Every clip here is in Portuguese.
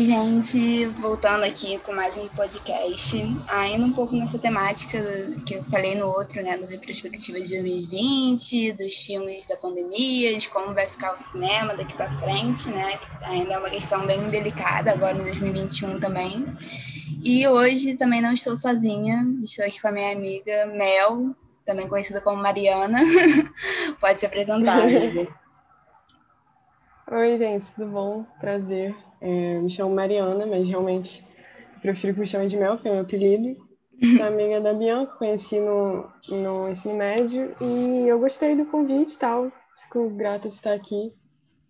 Oi, gente, voltando aqui com mais um podcast, ainda um pouco nessa temática que eu falei no outro, né, no retrospectiva de 2020, dos filmes da pandemia, de como vai ficar o cinema daqui para frente, né, que ainda é uma questão bem delicada agora em 2021 também. E hoje também não estou sozinha, estou aqui com a minha amiga Mel, também conhecida como Mariana. Pode se apresentar. Oi, gente, tudo bom? Prazer. É, me chamo Mariana, mas realmente prefiro que me chamem de Mel, que é o meu apelido. Sou amiga da Bianca, conheci no, no ensino médio e eu gostei do convite e tal. Fico grata de estar aqui,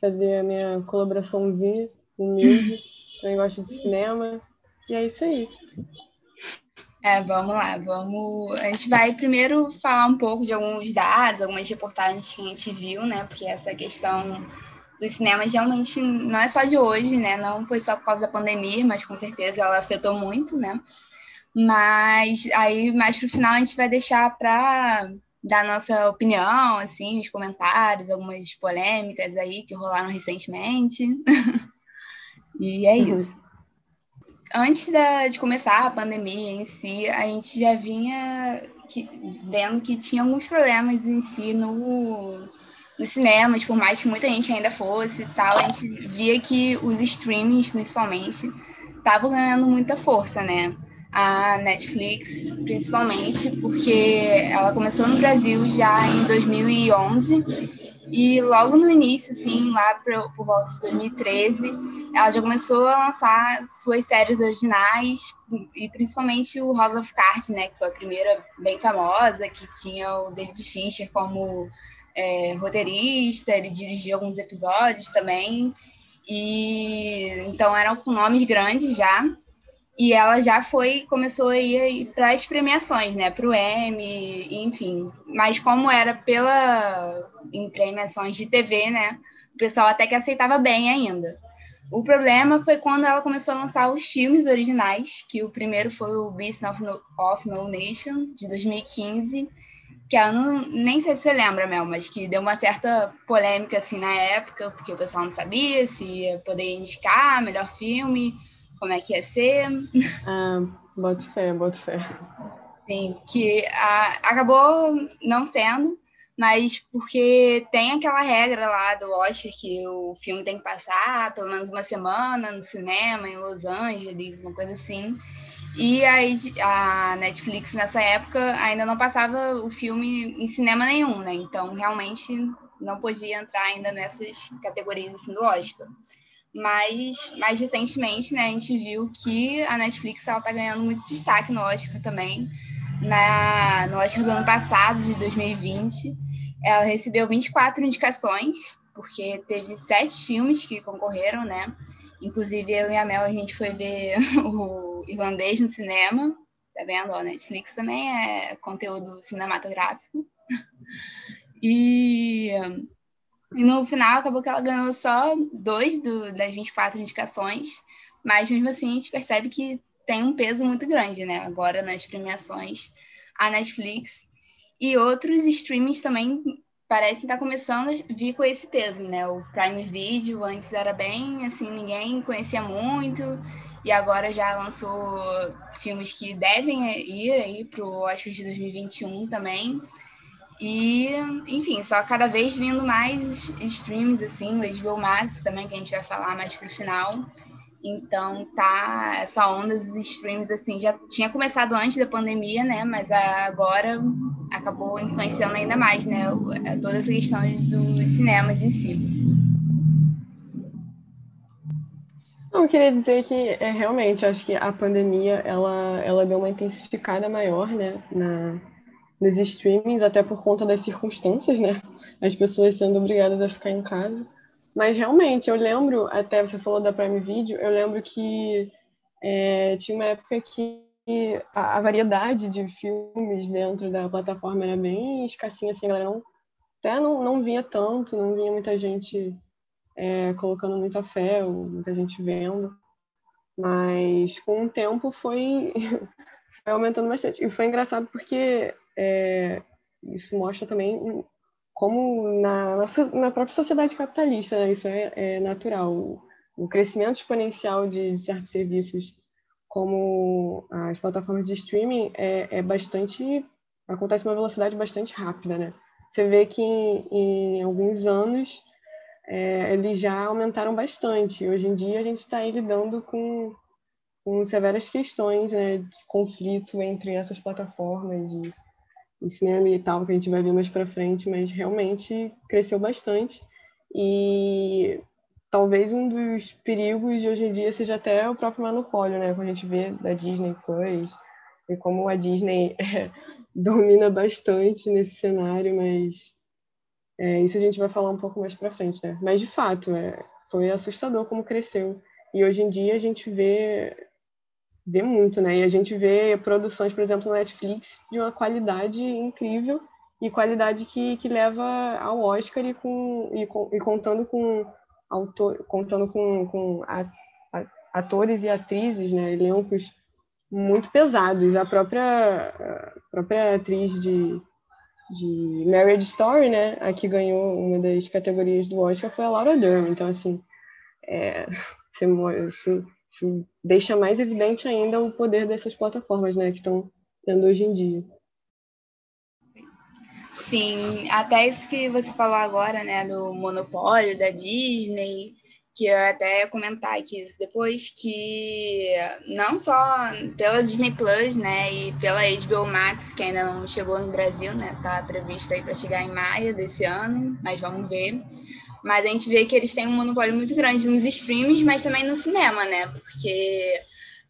fazer a minha colaboraçãozinha humilde. Também gosto de cinema. E é isso aí. É, vamos lá, vamos. A gente vai primeiro falar um pouco de alguns dados, algumas reportagens que a gente viu, né? Porque essa questão do cinema realmente não é só de hoje, né? Não foi só por causa da pandemia, mas com certeza ela afetou muito, né? Mas aí mais pro final a gente vai deixar para dar nossa opinião, assim, os comentários, algumas polêmicas aí que rolaram recentemente. e é uhum. isso. Antes da, de começar a pandemia em si, a gente já vinha que, vendo que tinha alguns problemas em si no nos cinemas, por mais que muita gente ainda fosse e tal, a gente via que os streamings, principalmente, estavam ganhando muita força, né? A Netflix, principalmente, porque ela começou no Brasil já em 2011 e logo no início, assim, lá por, por volta de 2013, ela já começou a lançar suas séries originais, e principalmente o House of Cards, né, que foi a primeira bem famosa, que tinha o David Fincher como é, roteirista, ele dirigiu alguns episódios também. E então eram com nomes grandes já. E ela já foi, começou a ir para as premiações, né? Para o Emmy, enfim. Mas como era pela em premiações de TV, né? O pessoal até que aceitava bem ainda. O problema foi quando ela começou a lançar os filmes originais, que o primeiro foi o Beast of No, of no Nation, de 2015, que ela não, nem sei se você lembra, Mel, mas que deu uma certa polêmica assim na época, porque o pessoal não sabia se ia poder indicar melhor filme, como é que ia ser. Ah, boto fé, boto fé. Sim, que acabou não sendo, mas porque tem aquela regra lá do Oscar que o filme tem que passar pelo menos uma semana no cinema, em Los Angeles, uma coisa assim. E aí a Netflix nessa época ainda não passava o filme em cinema nenhum, né? Então realmente não podia entrar ainda nessas categorias assim, do Oscar. Mas mais recentemente, né, a gente viu que a Netflix ela tá ganhando muito destaque no Oscar também. Na, no Oscar do ano passado, de 2020, ela recebeu 24 indicações, porque teve sete filmes que concorreram, né? Inclusive, eu e a Mel, a gente foi ver o irlandês no cinema. Tá vendo? A Netflix também é conteúdo cinematográfico. E, e no final acabou que ela ganhou só dois do, das 24 indicações, mas mesmo assim a gente percebe que tem um peso muito grande, né? Agora nas premiações, a Netflix e outros streamings também parecem estar começando a vir com esse peso, né? O Prime Video antes era bem assim, ninguém conhecia muito, e agora já lançou filmes que devem ir aí para o Oscar de 2021 também. E, enfim, só cada vez vindo mais streams, assim, o HBO Max também, que a gente vai falar mais pro final. Então, tá, essa onda dos streams, assim, já tinha começado antes da pandemia, né? Mas agora acabou influenciando ainda mais, né? Toda essa questão dos cinemas em si. Eu queria dizer que, é, realmente, acho que a pandemia, ela, ela deu uma intensificada maior, né? Na, nos streamings, até por conta das circunstâncias, né? As pessoas sendo obrigadas a ficar em casa. Mas realmente, eu lembro, até você falou da Prime Video, eu lembro que é, tinha uma época que a, a, variedade de filmes dentro da plataforma era bem escassinha, assim, galera não, até não, não vinha tanto, não vinha muita gente é, colocando muita fé, ou muita gente vendo. Mas com o tempo foi, foi aumentando bastante. E foi engraçado porque é, isso mostra também como na, na, própria sociedade capitalista, né? isso é, é, natural. o crescimento exponencial de certos serviços como as plataformas de streaming é, é bastante acontece uma velocidade bastante rápida, né? Você vê que em, em alguns anos é, eles já aumentaram bastante. Hoje em dia a gente está lidando com, com severas questões né, de conflito entre essas plataformas de, de cinema e tal, que a gente vai ver mais para frente, mas realmente cresceu bastante. E talvez um dos perigos de hoje em dia seja até o próprio monopólio, né? Quando a gente vê da Disney Plus e como a Disney é, domina bastante nesse cenário, mas é, isso a gente vai falar um pouco mais para frente, né? Mas de fato, é, foi assustador como cresceu. E hoje em dia a gente vê vê muito, né? E a gente vê produções, por exemplo, no Netflix de uma qualidade incrível e qualidade que, que leva ao Oscar e, com, e, com, e contando com autor, contando com, com atores e atrizes, né, elencos muito pesados. A própria, a própria atriz de, de Marriage Story, né, a que ganhou uma das categorias do Oscar foi a Laura Dern. Então, assim, é, isso, deixa mais evidente ainda o poder dessas plataformas, né, que estão tendo hoje em dia. Sim, até isso que você falou agora, né, do monopólio da Disney, que eu até ia comentar aqui depois, que não só pela Disney Plus, né, e pela HBO Max, que ainda não chegou no Brasil, né, tá previsto aí para chegar em maio desse ano, mas vamos ver. Mas a gente vê que eles têm um monopólio muito grande nos streams, mas também no cinema, né, porque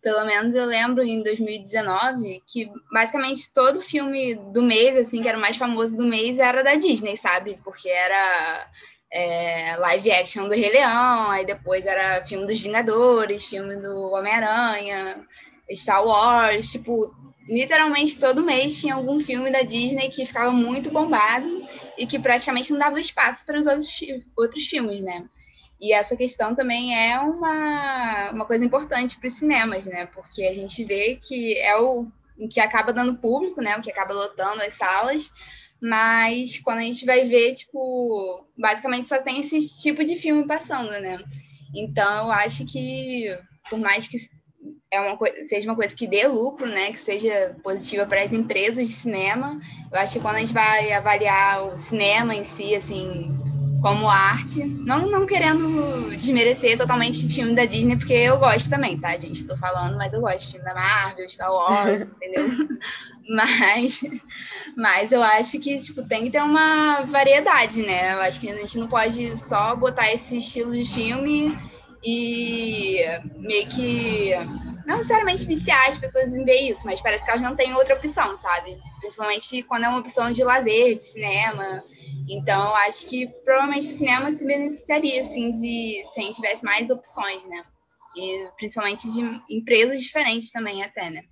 pelo menos eu lembro em 2019 que basicamente todo filme do mês, assim, que era o mais famoso do mês, era da Disney, sabe? Porque era é, live action do Rei Leão, aí depois era filme dos Vingadores, filme do Homem-Aranha, Star Wars, tipo, literalmente todo mês tinha algum filme da Disney que ficava muito bombado e que praticamente não dava espaço para os outros, outros filmes, né? E essa questão também é uma, uma coisa importante para os cinemas, né? Porque a gente vê que é o, o que acaba dando público, né? O que acaba lotando as salas, mas quando a gente vai ver, tipo, basicamente só tem esse tipo de filme passando, né? Então eu acho que, por mais que é uma seja uma coisa que dê lucro, né? Que seja positiva para as empresas de cinema, eu acho que quando a gente vai avaliar o cinema em si, assim, como arte. Não, não querendo desmerecer totalmente o filme da Disney, porque eu gosto também, tá, gente? Tô falando, mas eu gosto de filme da Marvel, Star Wars, entendeu? Mas, mas eu acho que tipo, tem que ter uma variedade, né? Eu acho que a gente não pode só botar esse estilo de filme e meio que não necessariamente viciar as pessoas em ver isso, mas parece que elas não têm outra opção, sabe? Principalmente quando é uma opção de lazer, de cinema. Então, acho que provavelmente o cinema se beneficiaria, assim, de se a gente tivesse mais opções, né? E principalmente de empresas diferentes também, até, né?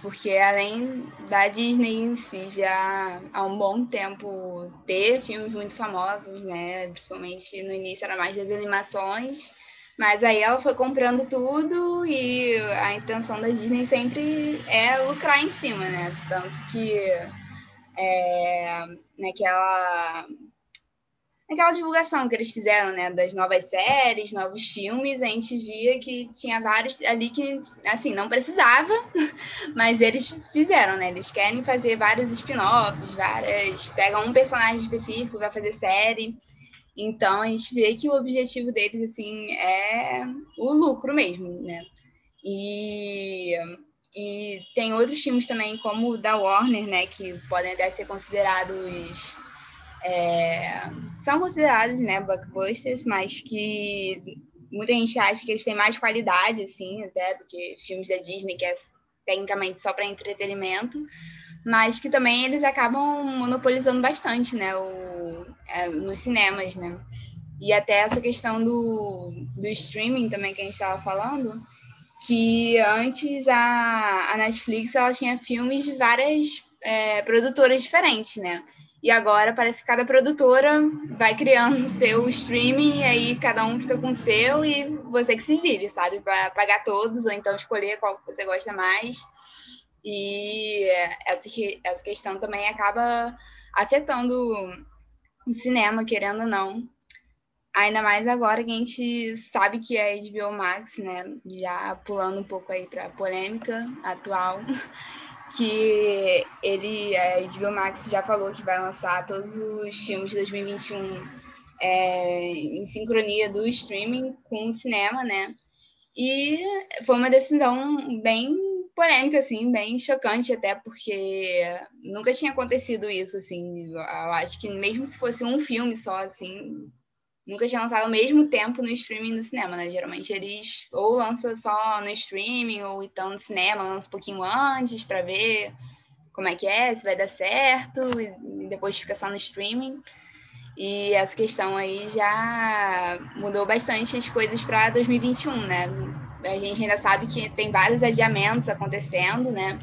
Porque além da Disney em si, já há um bom tempo ter filmes muito famosos, né? Principalmente no início era mais das animações, mas aí ela foi comprando tudo e a intenção da Disney sempre é lucrar em cima, né? Tanto que é, naquela, naquela divulgação que eles fizeram, né, das novas séries, novos filmes, a gente via que tinha vários ali que, assim, não precisava, mas eles fizeram, né, eles querem fazer vários spin-offs, várias, pegam um personagem específico, vai fazer série, então a gente vê que o objetivo deles, assim, é o lucro mesmo, né, e e tem outros filmes também, como o da Warner, né, que podem até ser considerados. É, são considerados, né, blockbusters, mas que muita gente acha que eles têm mais qualidade, assim, até do que filmes da Disney, que é tecnicamente só para entretenimento, mas que também eles acabam monopolizando bastante, né, o, é, nos cinemas, né. E até essa questão do, do streaming também que a gente estava falando, que antes a, a Netflix ela tinha filmes de várias é, produtoras diferentes, né? E agora parece que cada produtora vai criando seu streaming e aí cada um fica com o seu e você que se vire, sabe? Para pagar todos ou então escolher qual que você gosta mais. E essa, essa questão também acaba afetando o cinema, querendo ou não. Ainda mais agora que a gente sabe que é HBO Max, né? Já pulando um pouco aí para a polêmica atual, que ele, a HBO Max já falou que vai lançar todos os filmes de 2021 é, em sincronia do streaming com o cinema, né? E foi uma decisão bem polêmica, assim, bem chocante até, porque nunca tinha acontecido isso, assim. Eu acho que mesmo se fosse um filme só, assim, nunca tinha lançado ao mesmo tempo no streaming no cinema, né? Geralmente eles ou lançam só no streaming, ou então no cinema, lança um pouquinho antes para ver como é que é, se vai dar certo, e depois fica só no streaming. E essa questão aí já mudou bastante as coisas para 2021, né? A gente ainda sabe que tem vários adiamentos acontecendo, né?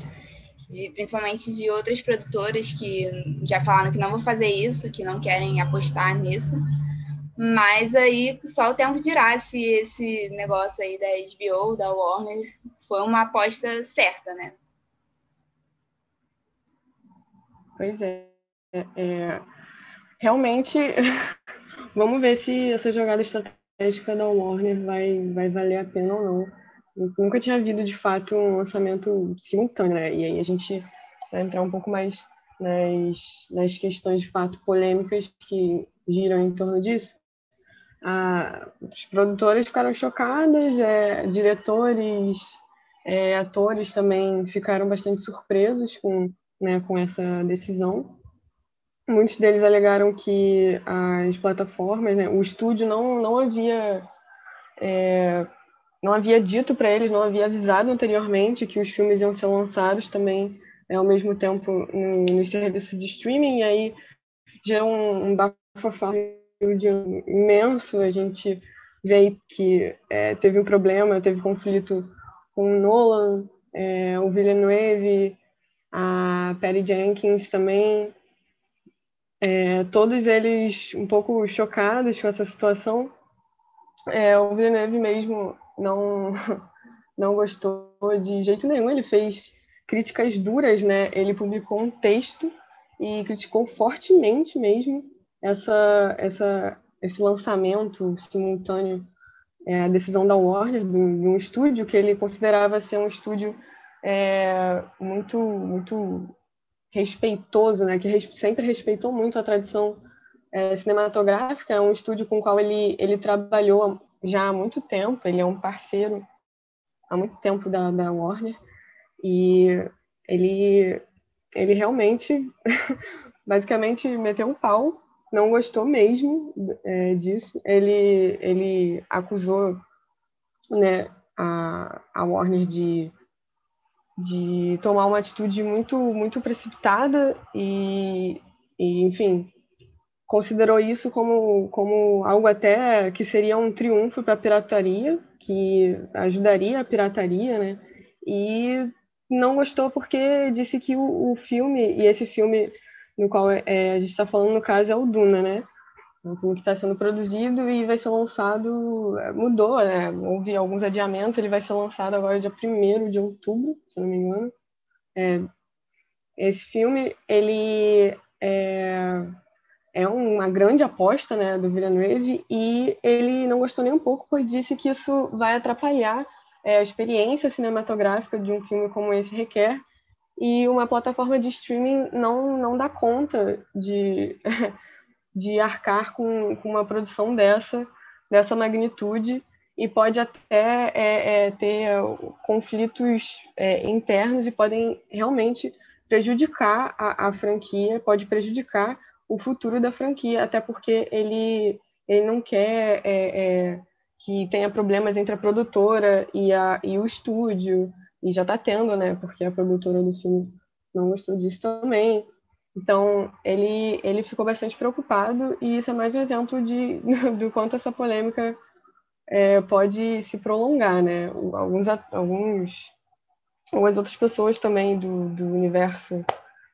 De, principalmente de outras produtoras que já falaram que não vão fazer isso, que não querem apostar nisso. Mas aí só o tempo dirá se esse negócio aí da HBO, da Warner, foi uma aposta certa, né? Pois é. é realmente, vamos ver se essa jogada estratégica da Warner vai, vai valer a pena ou não. Eu nunca tinha havido, de fato, um lançamento simultâneo, né? E aí a gente vai entrar um pouco mais nas, nas questões, de fato, polêmicas que giram em torno disso ah, os produtores ficaram chocados, é, diretores, é, atores também ficaram bastante surpresos com, né, com essa decisão. Muitos deles alegaram que as plataformas, né, o estúdio não, não havia é, não havia dito para eles, não havia avisado anteriormente que os filmes iam ser lançados também é, ao mesmo tempo nos no serviços de streaming, e aí gerou um, um bafafá imenso. A gente vê que é, teve um problema, teve conflito com o Nolan, é, o Villeneuve, a Patty Jenkins também. É, todos eles um pouco chocados com essa situação. É, o Villeneuve mesmo não, não gostou de jeito nenhum, ele fez críticas duras, né? Ele publicou um texto e criticou fortemente mesmo essa, essa, esse lançamento simultâneo, é, a decisão da Warner, de um estúdio que ele considerava ser um estúdio é, muito, muito respeitoso, né, que sempre respeitou muito a tradição é, cinematográfica, é um estúdio com o qual ele, ele trabalhou já há muito tempo, ele é um parceiro há muito tempo da, da Warner, e ele, ele realmente, basicamente, meteu um pau não gostou mesmo é, disso. Ele, ele acusou né, a, a Warner de, de tomar uma atitude muito, muito precipitada e, e, enfim, considerou isso como, como algo até que seria um triunfo para a pirataria, que ajudaria a pirataria, né? E não gostou porque disse que o, o filme, e esse filme no qual é, a gente está falando, no caso, é o Duna, né? Filme que está sendo produzido e vai ser lançado, é, mudou, né? Houve alguns adiamentos, ele vai ser lançado agora dia 1 de outubro, se não me engano. É, esse filme, ele é, é uma grande aposta, né, do Villeneuve, e ele não gostou nem um pouco, pois disse que isso vai atrapalhar é, a experiência cinematográfica de um filme como esse requer, e uma plataforma de streaming não, não dá conta de, de arcar com, com uma produção dessa, dessa magnitude e pode até é, é, ter conflitos é, internos e podem realmente prejudicar a, a, franquia, pode prejudicar o futuro da franquia, até porque ele, ele não quer é, é, que tenha problemas entre a produtora e, a, e o estúdio, e já está tendo, né? Porque a produtora do filme não gostou disso também. Então, ele, ele ficou bastante preocupado e isso é mais um exemplo de, do quanto essa polêmica é, pode se prolongar, né? Alguns, alguns, algumas outras pessoas também do, do universo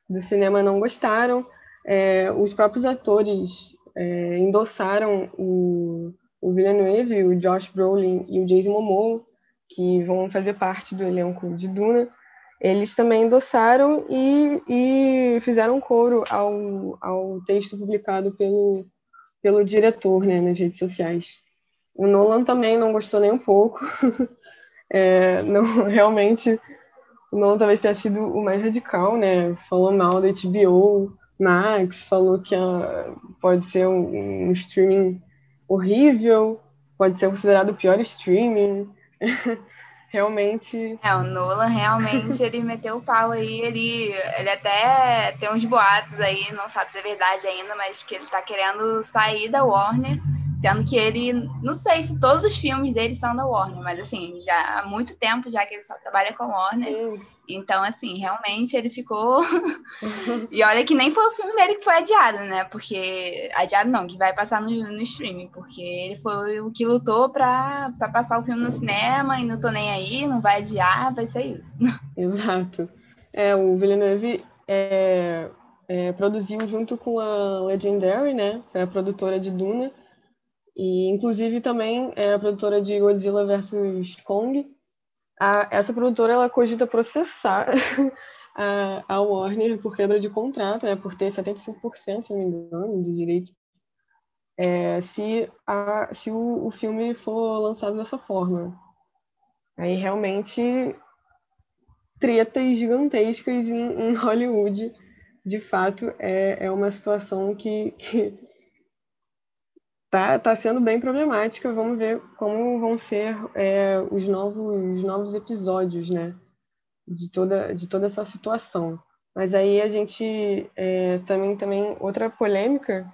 do cinema não gostaram. É, os próprios atores é, endossaram o, o Villeneuve, o Josh Brolin e o Jason Momoa que vão fazer parte do elenco de Duna, eles também endossaram e, e fizeram coro ao, ao texto publicado pelo, pelo diretor, né, nas redes sociais. O Nolan também não gostou nem um pouco. é, não, realmente, o Nolan talvez tenha sido o mais radical, né? Falou mal da HBO Max, falou que uh, pode ser um, um streaming horrível, pode ser considerado o pior streaming. realmente. É, o Nolan realmente ele meteu o pau aí, ele, ele até tem uns boatos aí, não sabe se é verdade ainda, mas que ele tá querendo sair da Warner Sendo que ele, não sei se todos os filmes dele são da Warner, mas assim, já há muito tempo já que ele só trabalha com Warner. Então, assim, realmente ele ficou. e olha que nem foi o filme dele que foi adiado, né? Porque. Adiado não, que vai passar no, no streaming, porque ele foi o que lutou para passar o filme no cinema e não tô nem aí, não vai adiar, vai ser isso. Exato. É, o Villeneuve é, é, produziu junto com a Legendary, né? Foi a produtora de Duna e, inclusive, também é a produtora de Godzilla vs. Kong. A, essa produtora, ela cogita processar a, a Warner por quebra de contrato, né, por ter 75%, se não me engano, de direito, é, se, a, se o, o filme for lançado dessa forma. Aí, realmente, tretas gigantescas em, em Hollywood, de fato, é, é uma situação que, que tá, tá sendo bem problemática. Vamos ver como vão ser é, os, novos, os novos episódios, né? De toda, de toda essa situação. Mas aí a gente é, também, também, outra polêmica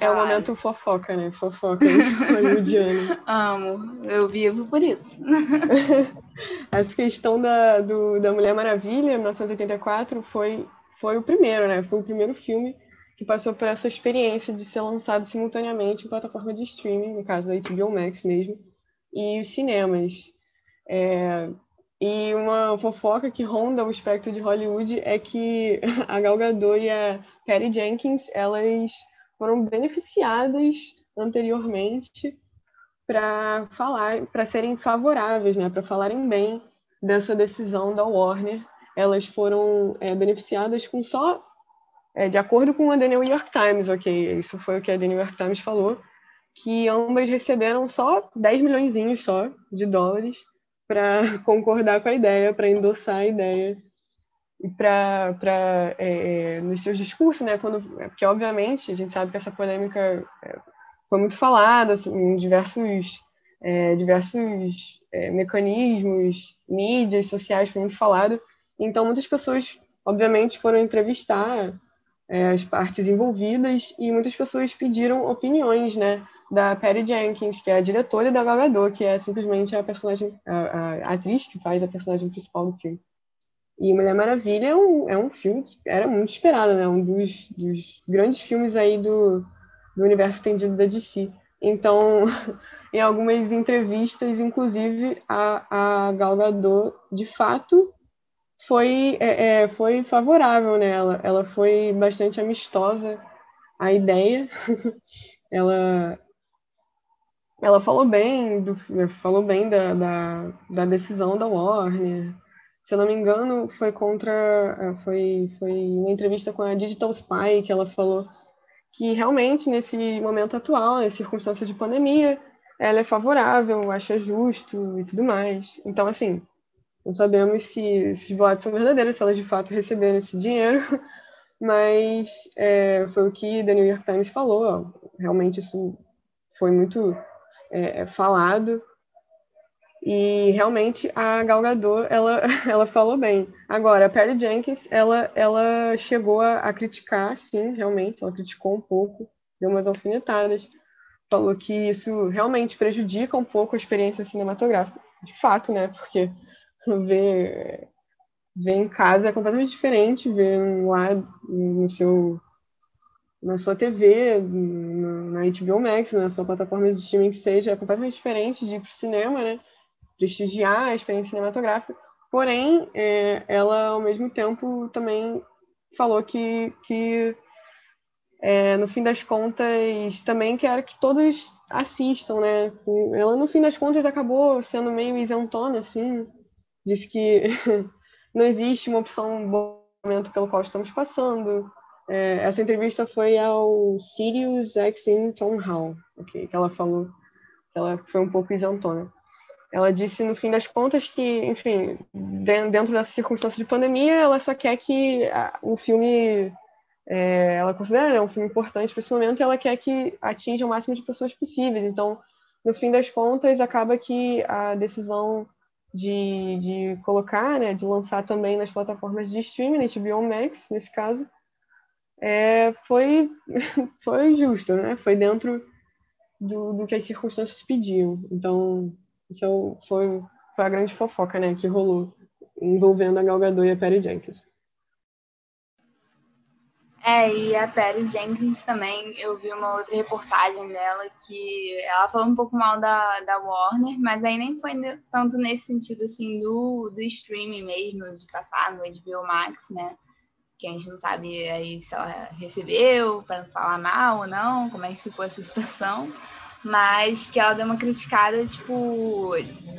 é o momento fofoca, né? Fofoca hollywoodiana. Amo, eu vivo por isso. Essa questão da, do, da Mulher Maravilha, 1984, foi, foi o primeiro, né? Foi o primeiro filme que passou por essa experiência de ser lançado simultaneamente em plataforma de streaming, no caso da HBO Max mesmo, e os cinemas. É, e uma fofoca que ronda o espectro de Hollywood é que a Gal Gadot e a Patty Jenkins, elas foram beneficiadas anteriormente para falar, para serem favoráveis, né, para falarem bem dessa decisão da Warner. Elas foram é, beneficiadas com só é, de acordo com a The New York Times, ok, isso foi o que a The New York Times falou, que ambas receberam só 10 milhões só de dólares para concordar com a ideia, para endossar a ideia e para é, é, nos seus discursos, né? Quando, porque obviamente a gente sabe que essa polêmica é, foi muito falada assim, em diversos é, diversos é, mecanismos, mídias sociais foi muito falado. Então muitas pessoas, obviamente, foram entrevistar é, as partes envolvidas e muitas pessoas pediram opiniões, né, da Patty Jenkins, que é a diretora da Gal que é simplesmente a personagem, a, a, atriz que faz a personagem principal do filme. E Mulher Maravilha é um, é um filme que era muito esperado, né, um dos, dos grandes filmes aí do, do universo estendido da DC. Então, em algumas entrevistas, inclusive, a, a Gal Gadot, de fato, foi, é, é, foi favorável nela. Ela foi bastante amistosa à ideia. ela, ela falou bem, do, falou bem da, da, da, decisão da Warner. Se eu não me engano, foi contra. É, foi, foi uma entrevista com a Digital Spy que ela falou que realmente, nesse momento atual, em circunstâncias de pandemia, ela é favorável, acha justo e tudo mais. Então, assim, não sabemos se esses boatos são verdadeiros, se elas de fato receberam esse dinheiro, mas é, foi o que The New York Times falou. Ó. Realmente isso foi muito é, é falado e realmente a Gal Gadot, ela, ela falou bem. Agora, a Perry Jenkins, ela, ela chegou a, a criticar, sim, realmente, ela criticou um pouco, deu umas alfinetadas, falou que isso realmente prejudica um pouco a experiência cinematográfica. De fato, né? Porque ver, ver em casa é completamente diferente, ver lá no seu na sua TV, na HBO Max, na sua plataforma de streaming que seja, é completamente diferente de ir para o cinema, né? Prestigiar a experiência cinematográfica. Porém, é, ela, ao mesmo tempo, também falou que, que é, no fim das contas, também quer que todos assistam, né? Ela, no fim das contas, acabou sendo meio isentona, assim, disse que não existe uma opção bom momento pelo qual estamos passando. É, essa entrevista foi ao Sirius XM Tom Hall, okay, que ela falou que ela foi um pouco isentona. Ela disse, no fim das contas, que, enfim, dentro dessa circunstância de pandemia, ela só quer que o filme, é, ela considera né, um filme importante para esse momento e ela quer que atinja o máximo de pessoas possíveis. Então, no fim das contas, acaba que a decisão de, de colocar, né, de lançar também nas plataformas de streaming, HBO Max, nesse caso, é, foi, foi justo, né? Foi dentro do, do que as circunstâncias pediam. Então, isso é foi, foi a grande fofoca, né, que rolou envolvendo a Gal Gadot e a Perry Jenkins. É, e a Perry Jenkins também, eu vi uma outra reportagem dela que ela falou um pouco mal da, da Warner, mas aí nem foi tanto nesse sentido, assim, do, do streaming mesmo, de passar no HBO Max, né? Que a gente não sabe aí se ela recebeu, para não falar mal ou não, como é que ficou essa situação mas que ela deu uma criticada, tipo,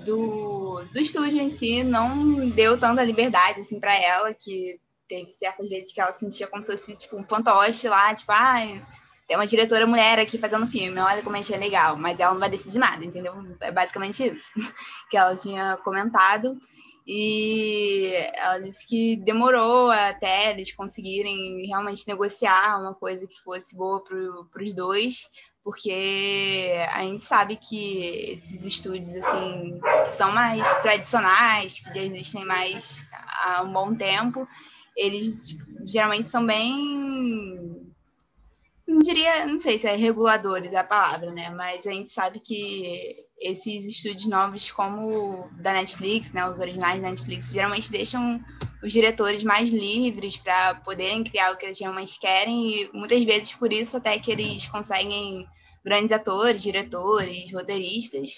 do, do estúdio em si, não deu tanta liberdade, assim, para ela, que teve certas vezes que ela sentia como se fosse, tipo, um fantoche lá, tipo, ai, ah, tem uma diretora mulher aqui fazendo filme, olha como a gente é legal, mas ela não vai decidir nada, entendeu? É basicamente isso que ela tinha comentado. E ela disse que demorou até eles conseguirem realmente negociar uma coisa que fosse boa para os dois, porque a gente sabe que esses estúdios assim que são mais tradicionais, que já existem mais há um bom tempo, eles geralmente são bem não diria, não sei se é reguladores a palavra, né? Mas a gente sabe que esses estúdios novos, como da Netflix, né, os originais da Netflix, geralmente deixam os diretores mais livres para poderem criar o que eles realmente querem. E muitas vezes por isso até que eles conseguem grandes atores, diretores, roteiristas.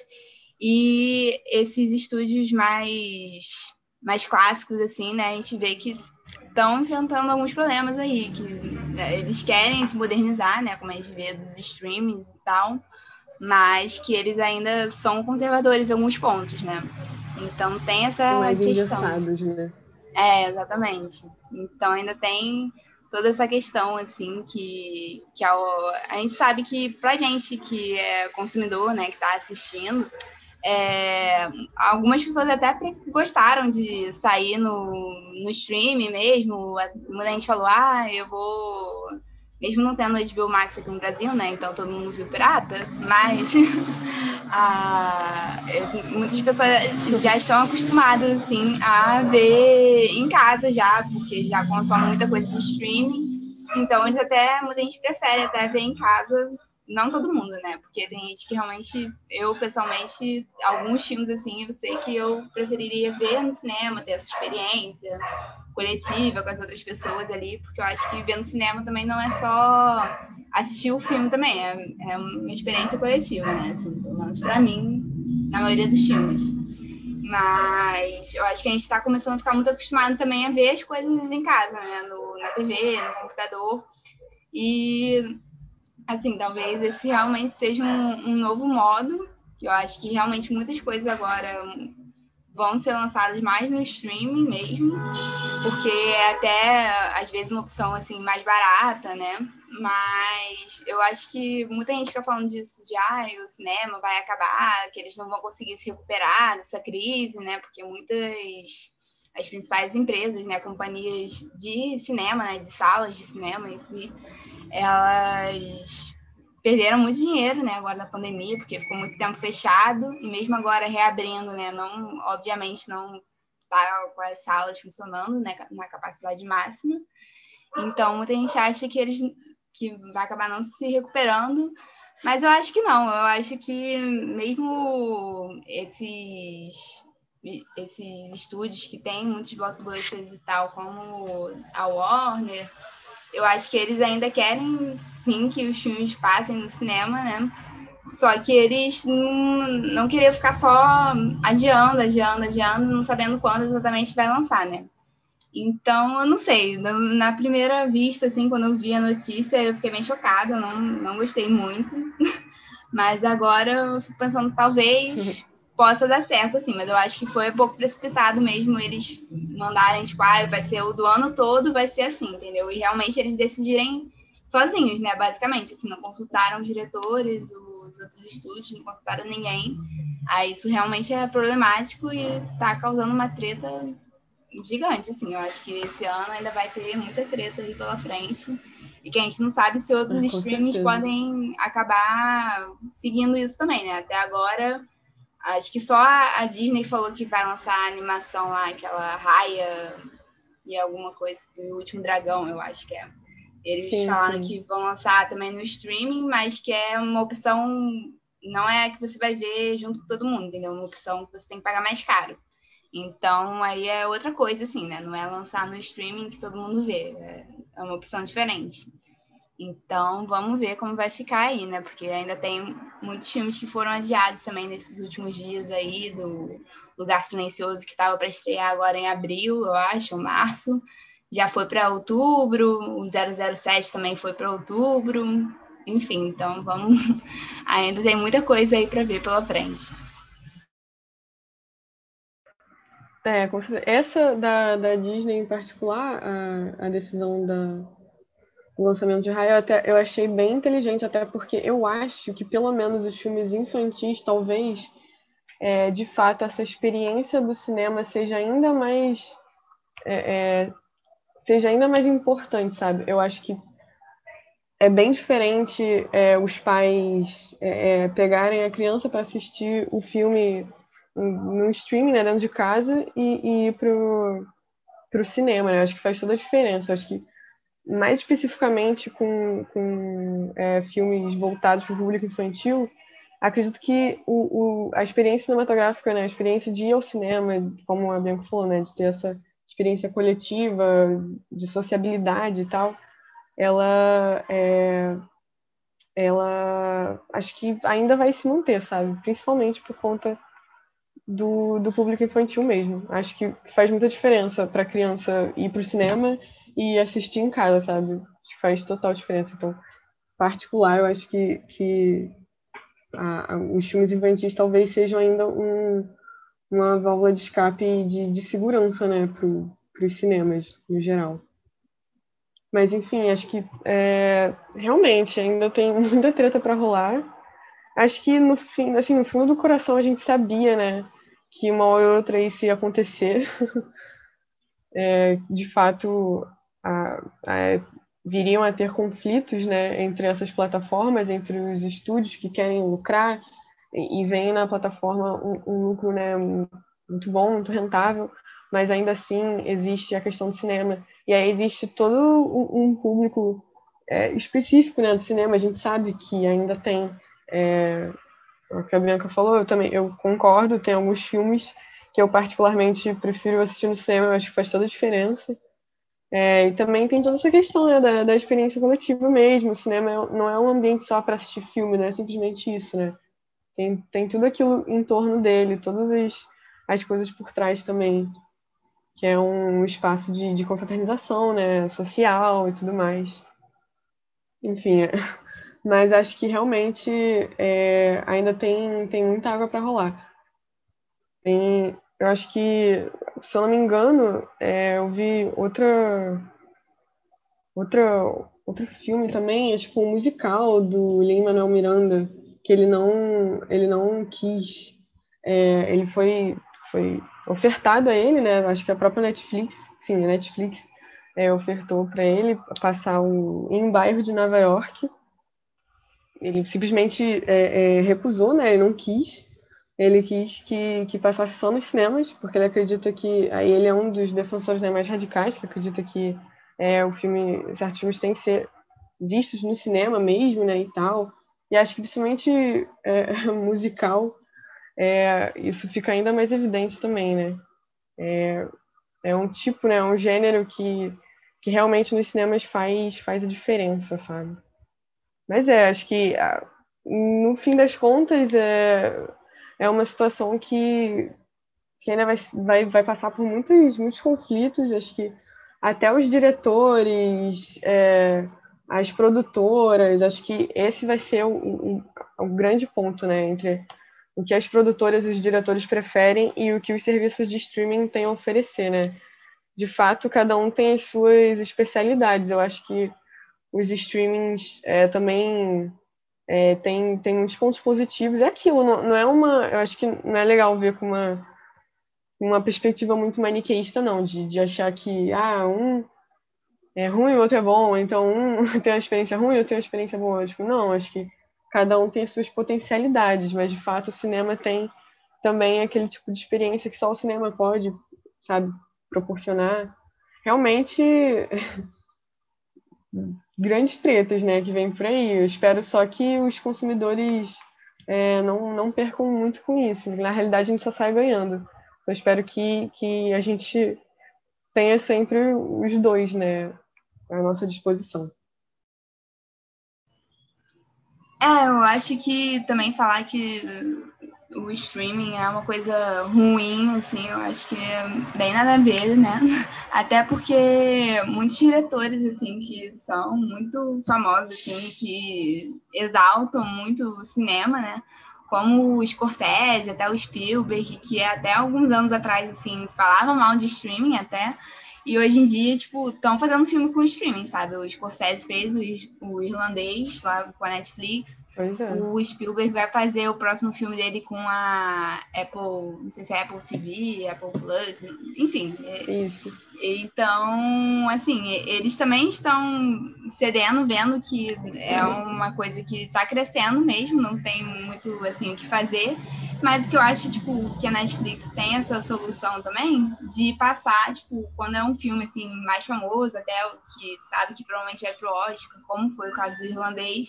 E esses estúdios mais mais clássicos assim, né, a gente vê que estão enfrentando alguns problemas aí, que né, eles querem se modernizar, né, como a gente vê dos streamings e tal, mas que eles ainda são conservadores em alguns pontos, né? Então tem essa mais questão. Né? É, exatamente. Então ainda tem toda essa questão, assim, que, que a, a gente sabe que pra gente que é consumidor, né, que está assistindo, é, algumas pessoas até gostaram de sair no, no stream mesmo. Muita gente falou, ah, eu vou. Mesmo não tendo HBO Max aqui no Brasil, né? Então todo mundo viu pirata, mas muitas pessoas já estão acostumadas assim, a ver em casa já, porque já consomem muita coisa de streaming. Então eles até, muita gente prefere até ver em casa não todo mundo, né? Porque tem gente que realmente, eu pessoalmente, alguns filmes assim, eu sei que eu preferiria ver no cinema, ter essa experiência coletiva com as outras pessoas ali, porque eu acho que ver no cinema também não é só assistir o filme também, é, é uma experiência coletiva, né? Assim, pelo menos pra mim, na maioria dos filmes. Mas eu acho que a gente está começando a ficar muito acostumado também a ver as coisas em casa, né? No, na TV, no computador. E assim, talvez esse realmente seja um, um, novo modo, que eu acho que realmente muitas coisas agora vão ser lançadas mais no streaming mesmo, porque é até às vezes uma opção assim mais barata, né? Mas eu acho que muita gente fica falando disso de ah, o cinema vai acabar, que eles não vão conseguir se recuperar dessa crise, né? Porque muitas as principais empresas, né, companhias de cinema, né, de salas de cinema em si, elas perderam muito dinheiro, né, agora na pandemia, porque ficou muito tempo fechado e mesmo agora reabrindo, né, não, obviamente não tá com as salas funcionando, né, na capacidade máxima. Então, muita gente acha que eles que vai acabar não se recuperando, mas eu acho que não. Eu acho que mesmo esses esses estúdios que têm muitos blockbusters e tal, como a Warner, eu acho que eles ainda querem, sim, que os filmes passem no cinema, né? Só que eles não, não queriam ficar só adiando, adiando, adiando, não sabendo quando exatamente vai lançar, né? Então, eu não sei. Na primeira vista, assim, quando eu vi a notícia, eu fiquei bem chocada, não, não gostei muito. Mas agora eu fico pensando, talvez possa dar certo, assim, mas eu acho que foi um pouco precipitado mesmo eles mandarem, tipo, ah, vai ser o do ano todo, vai ser assim, entendeu? E realmente eles decidirem sozinhos, né, basicamente, assim, não consultaram os diretores, os outros estúdios, não consultaram ninguém. Aí isso realmente é problemático e tá causando uma treta gigante, assim, eu acho que esse ano ainda vai ter muita treta aí pela frente e que a gente não sabe se outros é, streams podem acabar seguindo isso também, né? Até agora Acho que só a Disney falou que vai lançar a animação lá, aquela raia e alguma coisa, o último dragão, eu acho que é. Eles sim, falaram sim. que vão lançar também no streaming, mas que é uma opção, não é que você vai ver junto com todo mundo, entendeu? Uma opção que você tem que pagar mais caro. Então, aí é outra coisa, assim, né? Não é lançar no streaming que todo mundo vê. É uma opção diferente. Então, vamos ver como vai ficar aí, né? Porque ainda tem muitos filmes que foram adiados também nesses últimos dias aí, do Lugar Silencioso, que estava para estrear agora em abril, eu acho, ou março. Já foi para outubro, o 007 também foi para outubro. Enfim, então vamos. ainda tem muita coisa aí para ver pela frente. É, essa da, da Disney em particular, a, a decisão da, o lançamento de Raya, até, eu achei bem inteligente, até porque eu acho que pelo menos os filmes infantis, talvez, é, de fato, essa experiência do cinema seja ainda mais é, é, seja ainda mais importante, sabe? Eu acho que é bem diferente é, os pais é, é, pegarem a criança para assistir o filme no streaming, né, dentro de casa, e, e ir pro, pro cinema, né? Eu acho que faz toda a diferença. Eu acho que mais especificamente com, com é, filmes voltados para o público infantil, acredito que o, o, a experiência cinematográfica, né, a experiência de ir ao cinema, como a Bianca falou, né, de ter essa experiência coletiva, de sociabilidade e tal, ela é, ela acho que ainda vai se manter, sabe? Principalmente por conta do, do público infantil mesmo. Acho que faz muita diferença para a criança ir para o cinema e assistir em casa, sabe? Faz total diferença. Então, particular, eu acho que, que a, a, os filmes infantis talvez sejam ainda um, uma válvula de escape de, de segurança, né, para os cinemas, no geral. Mas, enfim, acho que é, realmente ainda tem muita treta para rolar. Acho que no fim, assim, no fundo do coração a gente sabia, né, que uma hora ou outra isso ia acontecer. é, de fato, a, a, viriam a ter conflitos né, entre essas plataformas, entre os estúdios que querem lucrar e, e veem na plataforma um, um, lucro né, muito bom, muito rentável, mas ainda assim existe a questão do cinema. E aí existe todo um, um público é, específico né, do cinema, a gente sabe que ainda tem. É, o que a Bianca falou, eu também eu concordo, tem alguns filmes que eu particularmente prefiro assistir no cinema, eu acho que faz toda a diferença. É, e também tem toda essa questão né, da, da experiência coletiva mesmo. O cinema é, não é um ambiente só para assistir filme, não é simplesmente isso, né? Tem, tem tudo aquilo em torno dele, todas as, as coisas por trás também, que é um espaço de, de confraternização, né, social e tudo mais. Enfim, é, mas acho que realmente é, ainda tem, tem muita água para rolar. Tem, eu acho que, se eu não me engano, é, eu vi outra, outra, outro filme também, é tipo um musical do Lin-Manuel Miranda, que ele não, ele não quis, é, ele foi, foi ofertado a ele, né? Acho que a própria Netflix, sim, a Netflix é, ofertou para ele passar um, em um bairro de Nova York. Ele simplesmente é, é recusou, né? Ele não quis ele quis que, que passasse só nos cinemas, porque ele acredita que. Aí ele é um dos defensores né, mais radicais, que acredita que é, o filme, certos filmes têm que ser vistos no cinema mesmo, né, e tal. E acho que principalmente é, musical, é, isso fica ainda mais evidente também, né? É, é um tipo, né, um gênero que, que realmente nos cinemas faz, faz a diferença, sabe? Mas é, acho que no fim das contas, é, é uma situação que, que ainda vai, vai, vai passar por muitos, muitos conflitos. Acho que até os diretores, é, as produtoras, acho que esse vai ser o, o, o, grande ponto, né, entre o que as produtoras e os diretores preferem e o que os serviços de streaming têm a oferecer, né? De fato, cada um tem as suas especialidades. Eu acho que os streamings é, também é, tem, tem muitos pontos positivos. É aquilo, não, não, é uma. Eu acho que não é legal ver com uma, uma perspectiva muito maniqueísta, não, de, de achar que ah, um é ruim, o outro é bom, então um tem uma experiência ruim, eu tenho uma experiência boa. Tipo, não, acho que cada um tem suas potencialidades, mas de fato o cinema tem também aquele tipo de experiência que só o cinema pode, sabe, proporcionar. Realmente grandes tretas, né, que vem por aí. Eu espero só que os consumidores é, não, não percam muito com isso. Na realidade, a gente só sai ganhando. Só espero que, que a gente tenha sempre os dois, né, à nossa disposição. É, eu acho que também falar que o streaming é uma coisa ruim, assim, eu acho que é bem nada a ver, né? Até porque muitos diretores, assim, que são muito famosos, assim, que exaltam muito o cinema, né? Como o Scorsese, até o Spielberg, que até alguns anos atrás, assim, falavam mal de streaming até, e hoje em dia, tipo, estão fazendo filme com streaming, sabe? O Scorsese fez o, o Irlandês lá com a Netflix. É. O Spielberg vai fazer o próximo filme dele com a Apple, não sei se é Apple TV, Apple Plus, enfim. Isso. Então, assim, eles também estão cedendo, vendo que é uma coisa que está crescendo mesmo, não tem muito assim o que fazer. Mas o que eu acho, tipo, que a Netflix tem essa solução também de passar, tipo, quando é um filme assim mais famoso, até o que sabe que provavelmente vai pro Oscar, como foi o caso do irlandês,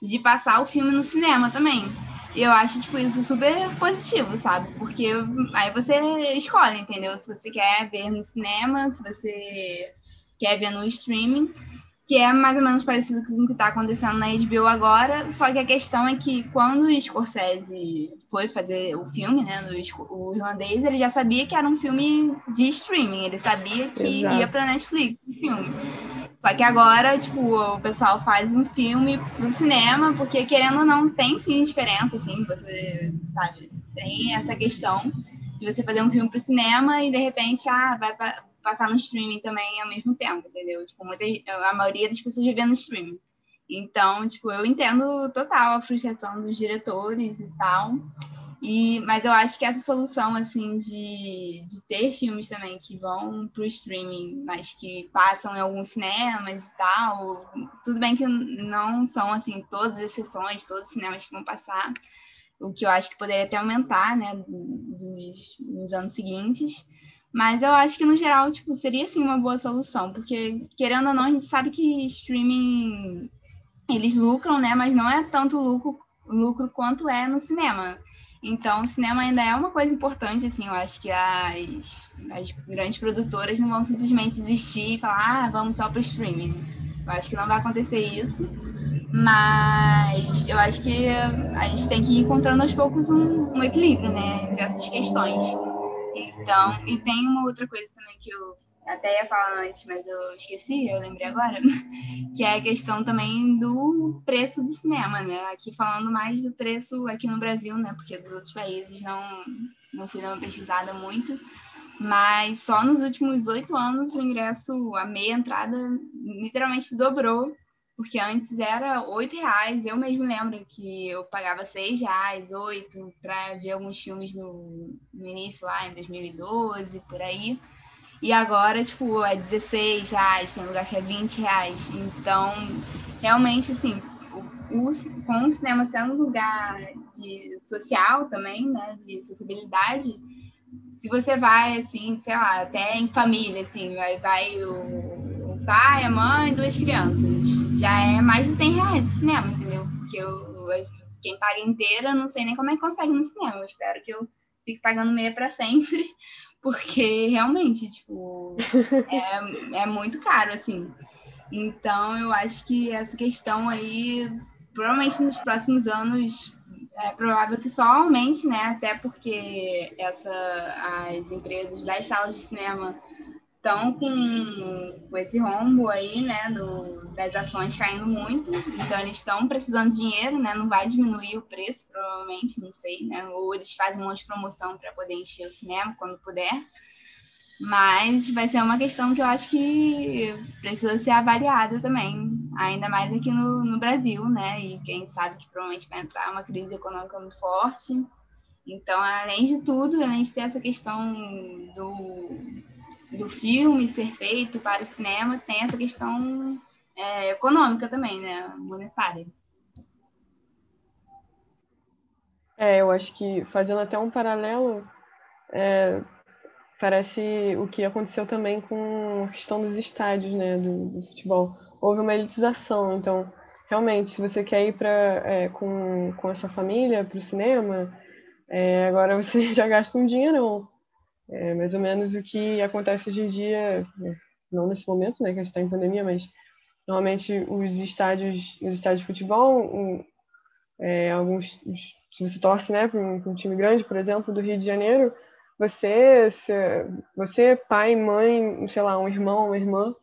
de passar o filme no cinema também. Eu acho, tipo, isso super positivo, sabe? Porque aí você escolhe, entendeu? Se você quer ver no cinema, se você quer ver no streaming que é mais ou menos parecido com o que está acontecendo na HBO agora, só que a questão é que quando o Scorsese foi fazer o filme, né, no, o irlandês, ele já sabia que era um filme de streaming, ele sabia que Exato. ia para Netflix o filme. Só que agora, tipo, o pessoal faz um filme pro cinema, porque querendo ou não, tem sim diferença, assim, você, sabe, tem essa questão de você fazer um filme pro cinema e de repente, ah, vai pra, passar no streaming também ao mesmo tempo, entendeu? Tipo, muita, a maioria das pessoas vê no streaming. Então, tipo, eu entendo total a frustração dos diretores e tal. E, mas eu acho que essa solução, assim, de, de ter filmes também que vão para o streaming, mas que passam em alguns cinemas e tal, tudo bem que não são, assim, todas as sessões, todos os cinemas que vão passar, o que eu acho que poderia até aumentar, né, nos, nos anos seguintes, mas eu acho que, no geral, tipo, seria, sim, uma boa solução, porque, querendo ou não, a gente sabe que streaming, eles lucram, né? Mas não é tanto lucro, lucro quanto é no cinema. Então, o cinema ainda é uma coisa importante, assim, eu acho que as, as grandes produtoras não vão simplesmente desistir e falar, ah, vamos só para o streaming. Eu acho que não vai acontecer isso, mas eu acho que a gente tem que ir encontrando aos poucos um, um equilíbrio, né, entre essas questões. Então, e tem uma outra coisa também que eu até ia falar antes, mas eu esqueci, eu lembrei agora, que é a questão também do preço do cinema, né? Aqui falando mais do preço aqui no Brasil, né? Porque dos outros países não, não fui dar uma pesquisada muito. Mas só nos últimos oito anos o ingresso, a meia entrada, literalmente dobrou porque antes era oito reais. Eu mesmo lembro que eu pagava seis reais, oito, para ver alguns filmes no, no, início lá em 2012, por aí. E agora, tipo, é 16 reais, tem lugar que é 20 reais. Então, realmente, assim, o, com o cinema sendo um lugar de social também, né, de acessibilidade, se você vai, assim, sei lá, até em família, assim, vai, vai o, o pai, a mãe, duas crianças já é mais de 100 reais de cinema, entendeu? Porque eu, quem paga inteira, não sei nem como é que consegue no cinema. Eu espero que eu fique pagando meia para sempre, porque realmente, tipo, é, é muito caro, assim. Então, eu acho que essa questão aí, provavelmente nos próximos anos, é provável que só aumente, né? Até porque essa, as empresas das salas de cinema estão com, com esse rombo aí, né, do, das ações caindo muito, então eles estão precisando de dinheiro, né, não vai diminuir o preço, provavelmente, não sei, né, ou eles fazem um monte de promoção para poder encher o cinema quando puder, mas vai ser uma questão que eu acho que precisa ser avaliada também, ainda mais aqui no, no Brasil, né, e quem sabe que provavelmente vai entrar uma crise econômica muito forte, então, além de tudo, além de ter essa questão do do filme ser feito para o cinema tem essa questão é, econômica também, né? Monetária. É, eu acho que fazendo até um paralelo, é, parece o que aconteceu também com a questão dos estádios, né, do, do futebol. Houve uma elitização, então realmente, se você quer ir para é, com, com a sua família para o cinema, é, agora você já gasta um dinheirão. É mais ou menos o que acontece hoje em dia, não nesse momento, né, que a gente está em pandemia, mas normalmente os estádios, os estádios de futebol, um, é, alguns, se você torce, né, para um, um, time grande, por exemplo, do Rio de Janeiro, você, se, você pai, mãe, sei lá, um irmão, uma irmã,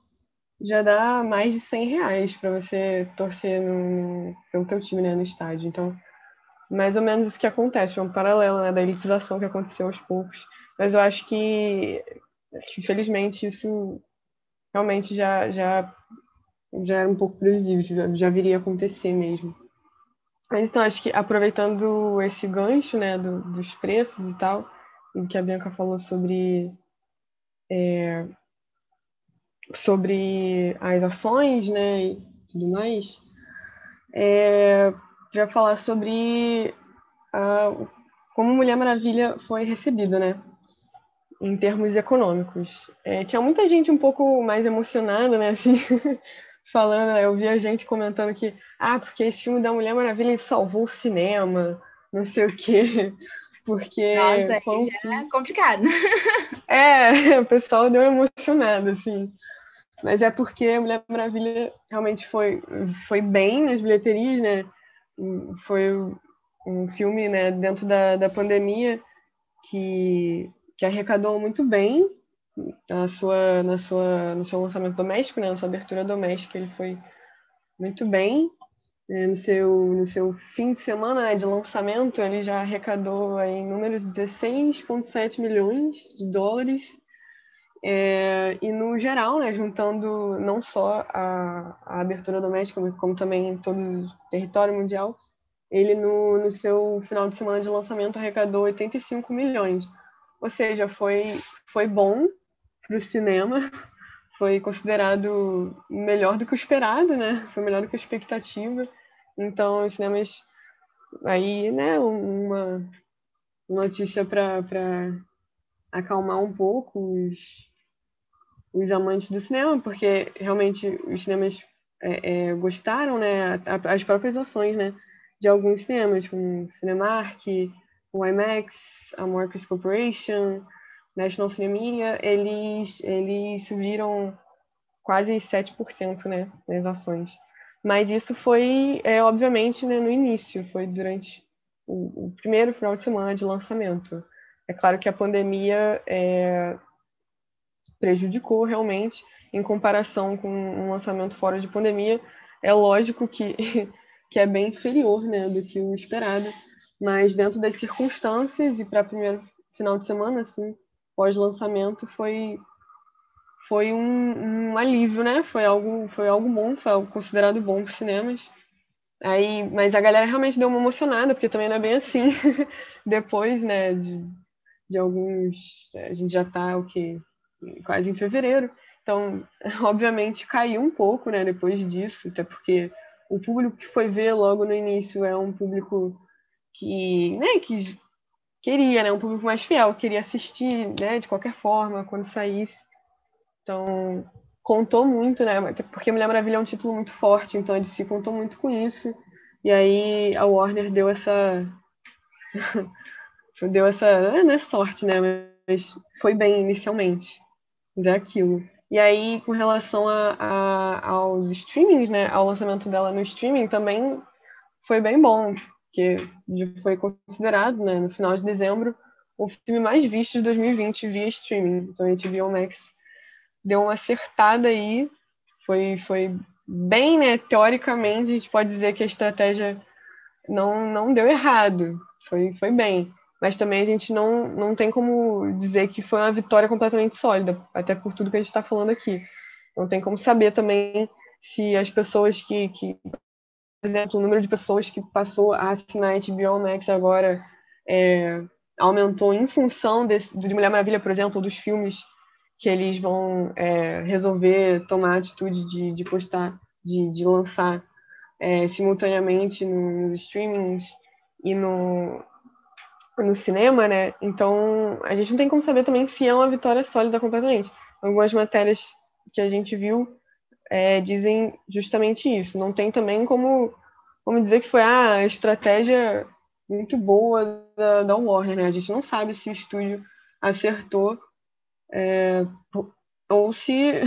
já dá mais de 100 reais para você torcer no, pelo teu time, né, no estádio. Então, mais ou menos isso que acontece, é um paralelo, né, da elitização que aconteceu aos poucos mas eu acho que, infelizmente, isso realmente já, já, já era um pouco previsível, já, já viria a acontecer mesmo. Mas então, acho que aproveitando esse gancho né, do, dos preços e tal, do que a Bianca falou sobre, é, sobre as ações né, e tudo mais, é, já falar sobre a, como Mulher Maravilha foi recebido, né? Em termos econômicos. É, tinha muita gente um pouco mais emocionada, né, assim, falando, né, eu via gente comentando que, ah, porque esse filme da Mulher Maravilha salvou o cinema, não sei o quê, porque... Nossa, um... já é complicado. É, o pessoal deu emocionado, assim. Mas é porque a Mulher Maravilha realmente foi, foi bem nas bilheterias, né, foi um filme, né, dentro da, da pandemia que que arrecadou muito bem na sua, na sua, no seu lançamento doméstico, né, na sua abertura doméstica, ele foi muito bem. Né, no, seu, no seu fim de semana né, de lançamento, ele já arrecadou em números de 16,7 milhões de dólares. É, e no geral, né, juntando não só a, a abertura doméstica, como também todo o território mundial, ele no, no seu final de semana de lançamento arrecadou 85 milhões. Ou seja, foi, foi bom para o cinema, foi considerado melhor do que o esperado, né? Foi melhor do que a expectativa. Então, os cinemas aí, né, uma notícia para acalmar um pouco os, os amantes do cinema, porque realmente os cinemas é, é, gostaram, né, as próprias ações, né, de alguns cinemas, como Cinemark, o IMAX, a Marcus Corporation, National Cinemedia, eles, eles subiram quase 7% né, nas ações. Mas isso foi, é, obviamente, né, no início, foi durante o, o, primeiro final de semana de lançamento. É claro que a pandemia é, prejudicou realmente, em comparação com um lançamento fora de pandemia, é lógico que, que é bem inferior né, do que o esperado, mas dentro das circunstâncias e para primeiro final de semana, assim, pós-lançamento, foi foi um, um, alívio, né? Foi algo foi algo bom, foi algo considerado bom para os cinemas. Aí, mas a galera realmente deu uma emocionada, porque também não é bem assim. Depois, né, de, de alguns, a gente já está o que quase em fevereiro. Então, obviamente caiu um pouco, né, depois disso, até porque o público que foi ver logo no início é um público que, né, que queria, né, um público mais fiel, queria assistir, né, de qualquer forma, quando saísse. Então, contou muito, né, porque Mulher Maravilha é um título muito forte, então a DC contou muito com isso. E aí a Warner deu essa deu essa, né, sorte, né, mas foi bem inicialmente. Mas é aquilo. E aí, com relação a, a, aos streamings, né, ao lançamento dela no streaming, também foi bem bom que foi considerado, né, no final de dezembro, o filme mais visto de 2020 via streaming. Então, a HBO Max deu uma acertada aí, foi, foi bem, né? Teoricamente, a gente pode dizer que a estratégia não, não deu errado, foi, foi bem. Mas também a gente não, não tem como dizer que foi uma vitória completamente sólida, até por tudo que a gente está falando aqui. Não tem como saber também se as pessoas que, que, exemplo, o número de pessoas que passou a assinar HBO Max agora é, aumentou em função desse, de Mulher Maravilha, por exemplo, dos filmes que eles vão é, resolver tomar a atitude de, de postar, de, de lançar é, simultaneamente nos streamings e no, no cinema, né? Então, a gente não tem como saber também se é uma vitória sólida completamente. Algumas matérias que a gente viu é, dizem justamente isso. Não tem também como, como dizer que foi ah, a estratégia muito boa da, da Warner, né? A gente não sabe se o estúdio acertou é, ou se,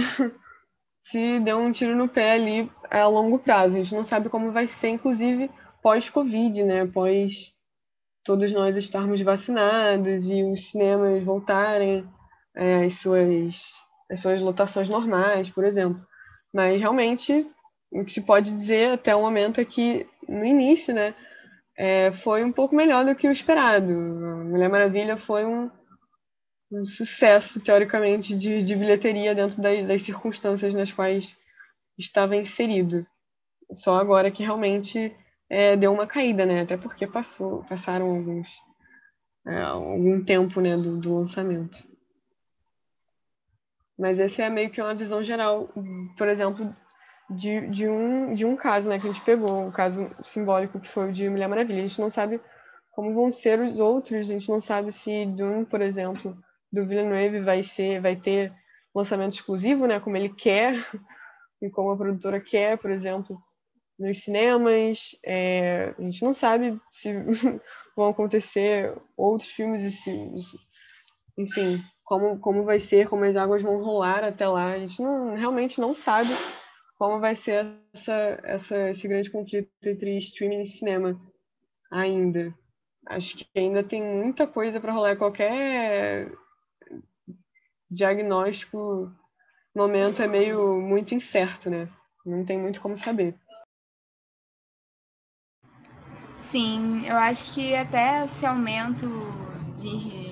se deu um tiro no pé ali a longo prazo. A gente não sabe como vai ser, inclusive pós-Covid, né? Pós todos nós estarmos vacinados e os cinemas voltarem é, às, suas, às suas lotações normais, por exemplo. Mas realmente o que se pode dizer até o momento é que no início, né, é, foi um pouco melhor do que o esperado. Mulher Maravilha foi um, um sucesso, teoricamente, de, de bilheteria dentro das, das, circunstâncias nas quais estava inserido. Só agora que realmente é, deu uma caída, né? Até porque passou, passaram alguns é, algum tempo né, do, do lançamento. Mas essa é meio que uma visão geral, por exemplo, de, de, um, de um caso né, que a gente pegou, um caso simbólico que foi o de Mulher Maravilha. A gente não sabe como vão ser os outros, a gente não sabe se Dune, por exemplo, do Villeneuve vai ser, vai ter lançamento exclusivo, né, como ele quer e como a produtora quer, por exemplo, nos cinemas. É, a gente não sabe se vão acontecer outros filmes e se, enfim, como como vai ser, como as águas vão rolar até lá. A gente não, realmente não sabe como vai ser essa, essa, esse grande conflito entre streaming e cinema ainda. Acho que ainda tem muita coisa para rolar. Qualquer diagnóstico momento é meio muito incerto, né? Não tem muito como saber. Sim, eu acho que até esse aumento de,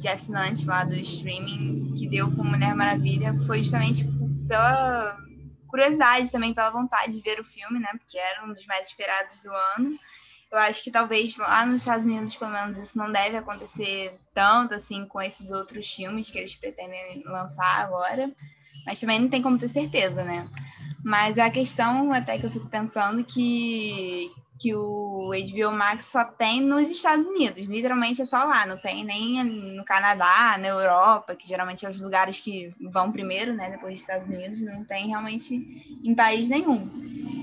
de assinantes lá do streaming que deu com Mulher Maravilha foi justamente pela curiosidade também, pela vontade de ver o filme, né? Porque era um dos mais esperados do ano. Eu acho que talvez lá nos Estados Unidos, pelo menos, isso não deve acontecer tanto assim com esses outros filmes que eles pretendem lançar agora. Mas também não tem como ter certeza, né? Mas a questão até que eu fico pensando que, que o HBO Max só tem nos Estados Unidos, literalmente é só lá, não tem nem no Canadá, na Europa, que geralmente é os lugares que vão primeiro, né, depois dos Estados Unidos, não tem realmente em país nenhum.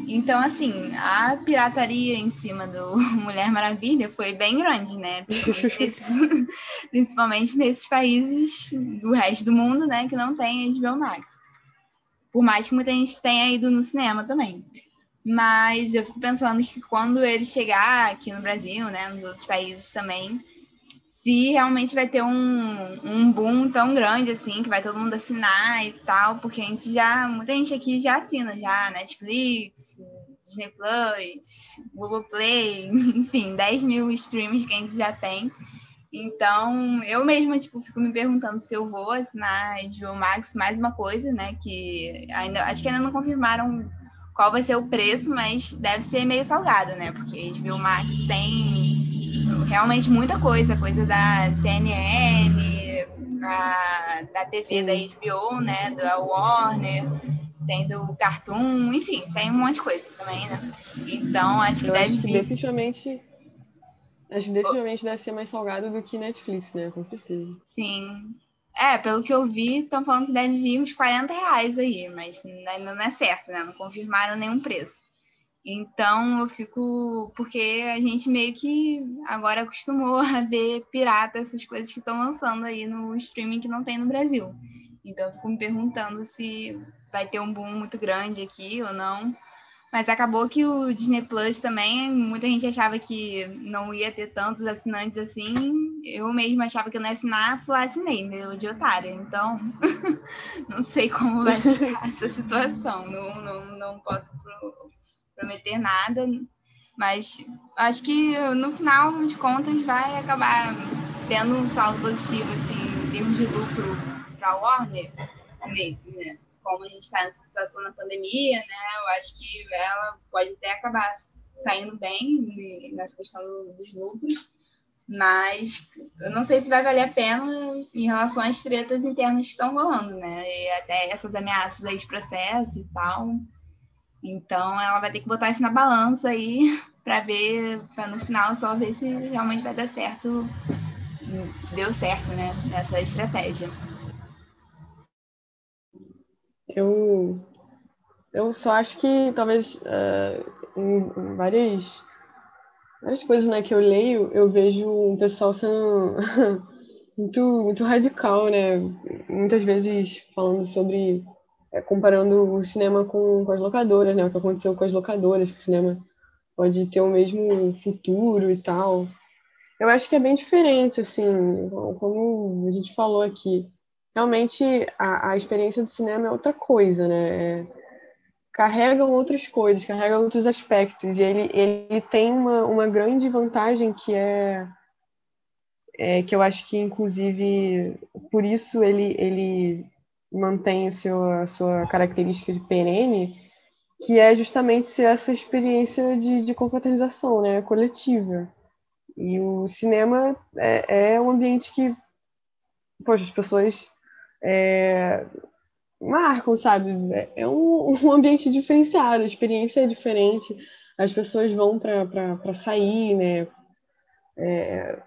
Então, assim, a pirataria em cima do Mulher Maravilha foi bem grande, né? Principalmente nesses, países do resto do mundo, né, que não tem HBO Max. Por mais que muita gente tenha ido no cinema também. Mas eu fico pensando que quando ele chegar aqui no Brasil, né, nos outros países também, se realmente vai ter um, um boom tão grande assim, que vai todo mundo assinar e tal, porque a gente já, muita gente aqui já assina já, Netflix, Disney Plus, Google Play, enfim, 10 mil streams que a gente já tem. Então, eu mesma, tipo, fico me perguntando se eu vou assinar HBO Max mais uma coisa, né, que ainda, acho que ainda não confirmaram qual vai ser o preço, mas deve ser meio salgado, né? Porque HBO Max tem realmente muita coisa, coisa da CNN, da, da TV da HBO, né? Da Warner, tem do Cartoon, enfim, tem um monte de coisa também, né? Então, acho que Eu deve acho que definitivamente Acho que definitivamente deve ser mais salgado do que Netflix, né? Com certeza. Sim. É, pelo que eu vi, estão falando que deve vir uns 40 reais aí, mas ainda não é certo, né? Não confirmaram nenhum preço. Então eu fico. Porque a gente meio que agora acostumou a ver pirata essas coisas que estão lançando aí no streaming que não tem no Brasil. Então eu fico me perguntando se vai ter um boom muito grande aqui ou não. Mas acabou que o Disney Plus também, muita gente achava que não ia ter tantos assinantes assim. eu mesma achava que eu não ia assinar, fui lá assinei, entendeu? De otária. Então, não sei como vai ficar essa situação. Não, não, não posso prometer nada, mas acho que no final de contas vai acabar tendo um saldo positivo, assim, em termos de lucro para a Warner, né? Como a gente está nessa situação na pandemia, né? Eu acho que ela pode até acabar saindo bem nessa questão dos lucros, mas eu não sei se vai valer a pena em relação às tretas internas que estão rolando, né? E até essas ameaças aí de processo e tal. Então ela vai ter que botar isso na balança aí para ver, para no final só ver se realmente vai dar certo, se deu certo, né? Nessa estratégia. Eu, eu só acho que talvez uh, em várias, várias coisas né, que eu leio, eu vejo um pessoal sendo muito, muito radical, né? Muitas vezes falando sobre, é, comparando o cinema com, com as locadoras, né? O que aconteceu com as locadoras, que o cinema pode ter o mesmo futuro e tal. Eu acho que é bem diferente, assim, como a gente falou aqui. Realmente, a, a experiência do cinema é outra coisa, né? É, carregam outras coisas, carregam outros aspectos. E ele, ele tem uma, uma grande vantagem que é, é que eu acho que, inclusive, por isso ele, ele mantém o seu, a sua característica de perene, que é justamente ser essa experiência de, de confraternização, né, coletiva. E o cinema é, é um ambiente que, poxa, as pessoas é, marcam, sabe? É um, um ambiente diferenciado, a experiência é diferente, as pessoas vão para sair, né? É,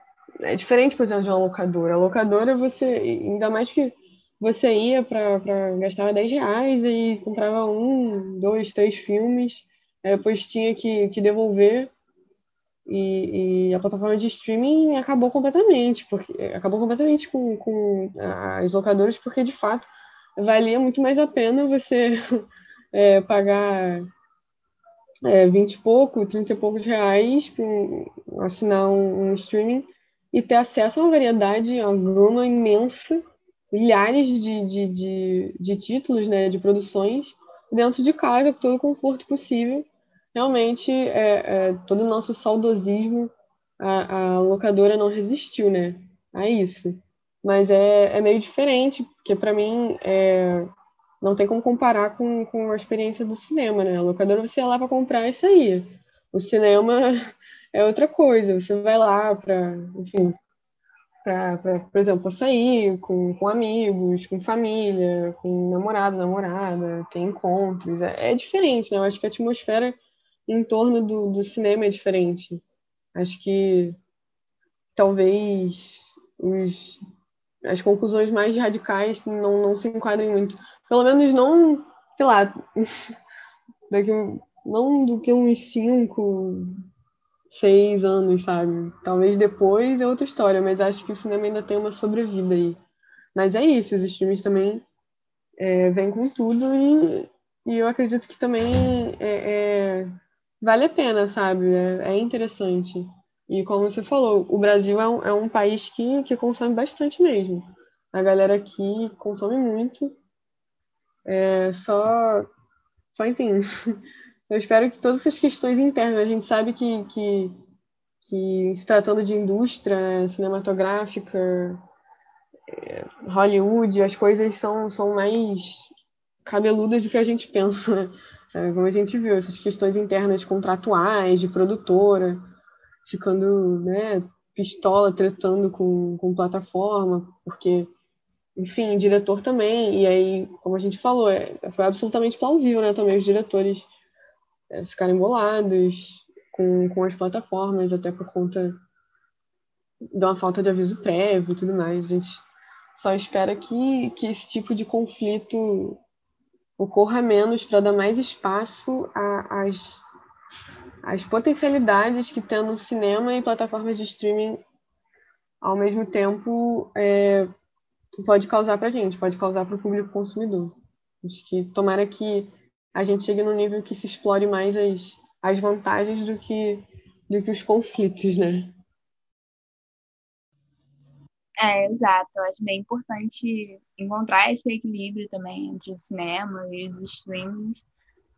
é, diferente, por exemplo, de uma locadora. A locadora, você, ainda mais que você ia para gastar 10 reais e comprava um, dois, três filmes, depois tinha que, que devolver. E, e, a plataforma de streaming acabou completamente, porque acabou completamente com, com as locadoras, porque de fato valia muito mais a pena você é, pagar é, 20 e pouco, 30 e poucos reais para assinar um, um, streaming e ter acesso a uma variedade, uma gama imensa, milhares de, de, de, de títulos, né, de produções dentro de casa, com todo o conforto possível. Realmente, é, é, todo o nosso saudosismo, a, a locadora não resistiu, né, a isso. Mas é, é meio diferente, porque para mim é, não tem como comparar com, com a experiência do cinema, né? A locadora você ia lá para comprar isso aí. O cinema é outra coisa, você vai lá para, enfim, para, por exemplo, sair com, com amigos, com família, com namorado, namorada, tem encontros. É, é diferente, né? Eu acho que a atmosfera em torno do, do cinema é diferente. Acho que talvez os as conclusões mais radicais não, não se enquadrem muito. Pelo menos não, sei lá, daqui, não do que uns cinco, seis anos, sabe? Talvez depois é outra história, mas acho que o cinema ainda tem uma sobrevida aí. Mas é isso, os streams também é, vêm com tudo e, e eu acredito que também é, é, vale a pena, sabe? É, é interessante. E como você falou, o Brasil é um, é um país que, que consome bastante mesmo. A galera aqui consome muito. É, só, só, enfim, eu espero que todas essas questões internas, a gente sabe que, que, que se tratando de indústria cinematográfica, é, Hollywood, as coisas são, são mais cabeludas do que a gente pensa, né? Como a gente viu, essas questões internas contratuais, de produtora, ficando, né, pistola, tretando com, com plataforma, porque, enfim, diretor também, e aí, como a gente falou, é, foi absolutamente plausível, né, também os diretores é, ficarem bolados com, com as plataformas, até por conta de uma falta de aviso prévio e tudo mais. A gente só espera que, que esse tipo de conflito ocorra menos para dar mais espaço às as potencialidades que tendo cinema e plataformas de streaming ao mesmo tempo é, pode causar para a gente, pode causar para o público consumidor. Acho que tomara que a gente chegue no nível que se explore mais as, as vantagens do que, do que os conflitos, né? É, exato. Eu acho bem importante encontrar esse equilíbrio também entre o cinema e os streamings.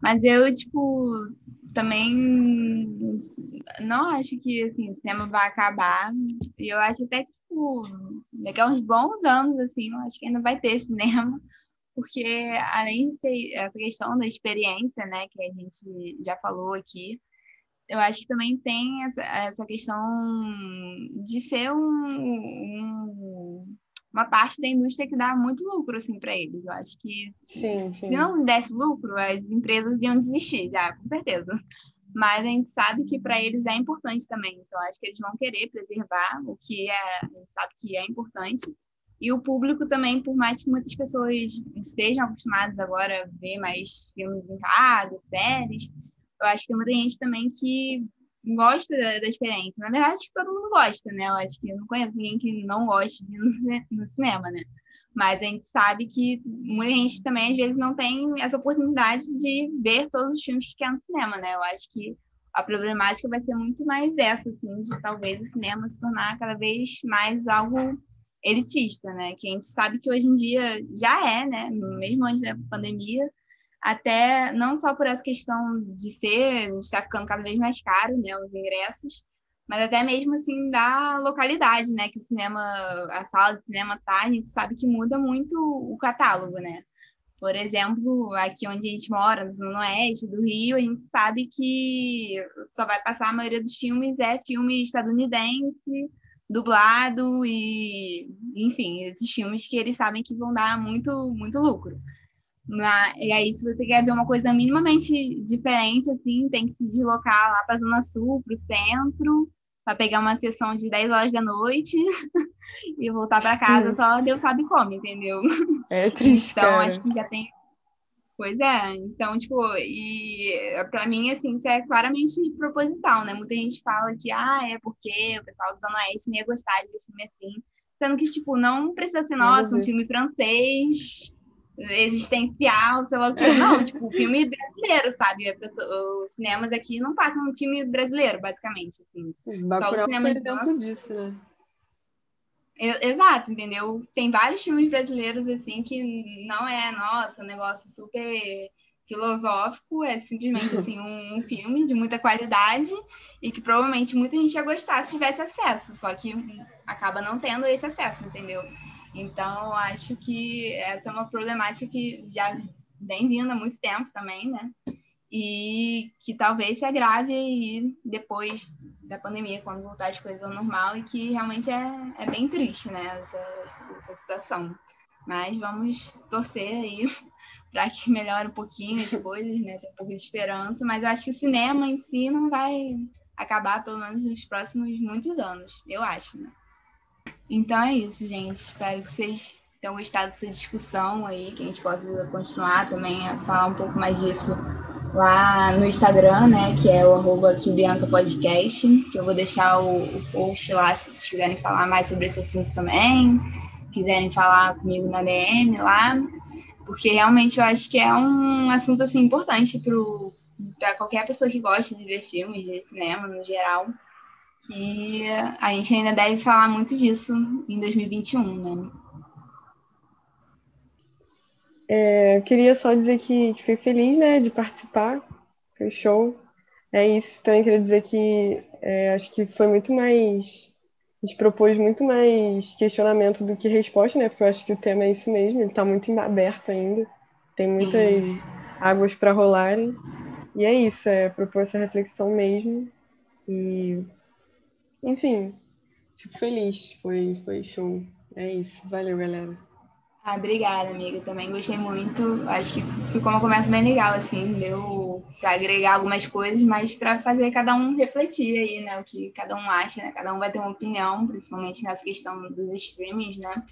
Mas eu, tipo, também não acho que assim, o cinema vai acabar. E eu acho até que, tipo, daqui a uns bons anos, assim, eu acho que ainda vai ter cinema. Porque além de ser essa questão da experiência, né, que a gente já falou aqui, eu acho que também tem essa, essa questão de ser um, um, uma parte da indústria que dá muito lucro assim para eles. Eu acho que sim, sim. se não desse lucro, as empresas iam desistir já, com certeza. Mas a gente sabe que para eles é importante também. Então acho que eles vão querer preservar o que é, a gente sabe que é importante. E o público também, por mais que muitas pessoas estejam acostumadas agora a ver mais filmes em casa, séries, eu acho que tem muita gente também que gosta da, da experiência. Na verdade, acho que todo mundo gosta, né? Eu acho que eu não conheço ninguém que não goste de ir no, no cinema, né? Mas a gente sabe que muita gente também, às vezes, não tem essa oportunidade de ver todos os filmes que quer no cinema, né? Eu acho que a problemática vai ser muito mais essa, assim, de talvez o cinema se tornar cada vez mais algo elitista, né? Que a gente sabe que hoje em dia já é, né? Mesmo antes da pandemia, até não só por essa questão de ser, estar ficando cada vez mais caro, né, os ingressos, mas até mesmo assim da localidade, né, que o cinema, a sala de cinema tá, a gente sabe que muda muito o catálogo, né? Por exemplo, aqui onde a gente mora, no Oeste do Rio, a gente sabe que só vai passar a maioria dos filmes é filme estadunidense, dublado e, enfim, esses filmes que eles sabem que vão dar muito, muito lucro. Mas, e aí, se você quer ver uma coisa minimamente diferente, assim, tem que se deslocar lá para a Zona Sul, para o centro, para pegar uma sessão de 10 horas da noite e voltar para casa Sim. só Deus sabe como, entendeu? É triste. Então, cara. acho que já tem. Pois é, então, tipo, e para mim, assim, isso é claramente proposital, né? Muita gente fala que, ah, é porque o pessoal do Zona Oeste ia gostar de um filme assim. Sendo que, tipo, não precisa ser, nossa, um filme francês existencial, sei lá o que. Não, tipo, filme brasileiro, sabe? Os cinemas aqui não passam um filme brasileiro, basicamente. Assim. Só os cinemas de nosso... disso, né? Exato, entendeu? Tem vários filmes brasileiros, assim, que não é, nossa, um negócio super filosófico, é simplesmente, assim, um, filme de muita qualidade e que provavelmente muita gente ia gostar se tivesse acesso, só que acaba não tendo esse acesso, entendeu? Então, acho que essa é uma problemática que já vem vindo há muito tempo também, né? E que talvez se agrave aí depois da pandemia, quando voltar as coisas ao normal, e que realmente é, é bem triste, né, essa, essa situação. Mas vamos torcer aí para que melhore um pouquinho as coisas, né? Ter um pouco de esperança. Mas eu acho que o cinema em si não vai acabar, pelo menos nos próximos muitos anos, eu acho, né? Então é isso, gente. Espero que vocês tenham gostado dessa discussão aí, que a gente possa continuar também a falar um pouco mais disso lá no Instagram, né? Que é o arroba Podcast, que eu vou deixar o, o post lá se vocês quiserem falar mais sobre esse assunto também, quiserem falar comigo na DM lá, porque realmente eu acho que é um assunto assim importante para qualquer pessoa que gosta de ver filmes, de cinema no geral que a gente ainda deve falar muito disso em 2021, né? É, eu queria só dizer que, que fui feliz, né, de participar, foi show. É isso, também queria dizer que é, acho que foi muito mais, a gente propôs muito mais questionamento do que resposta, né, porque eu acho que o tema é isso mesmo, ele está muito aberto ainda, tem muitas águas para rolarem, e é isso, é propor essa reflexão mesmo, e enfim, fico feliz. Foi, foi show. É isso. Valeu, galera. Ah, obrigada, amiga. Também gostei muito. Acho que ficou uma conversa bem legal, assim. Deu para agregar algumas coisas, mas para fazer cada um refletir aí, né? O que cada um acha, né? Cada um vai ter uma opinião, principalmente nessa questão dos streamings, né?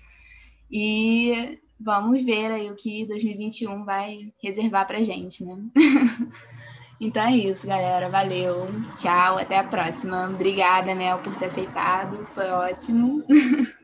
E vamos ver aí o que 2021 vai reservar pra gente, né? Então é isso, galera. Valeu. Tchau. Até a próxima. Obrigada, Mel, por ter aceitado. Foi ótimo.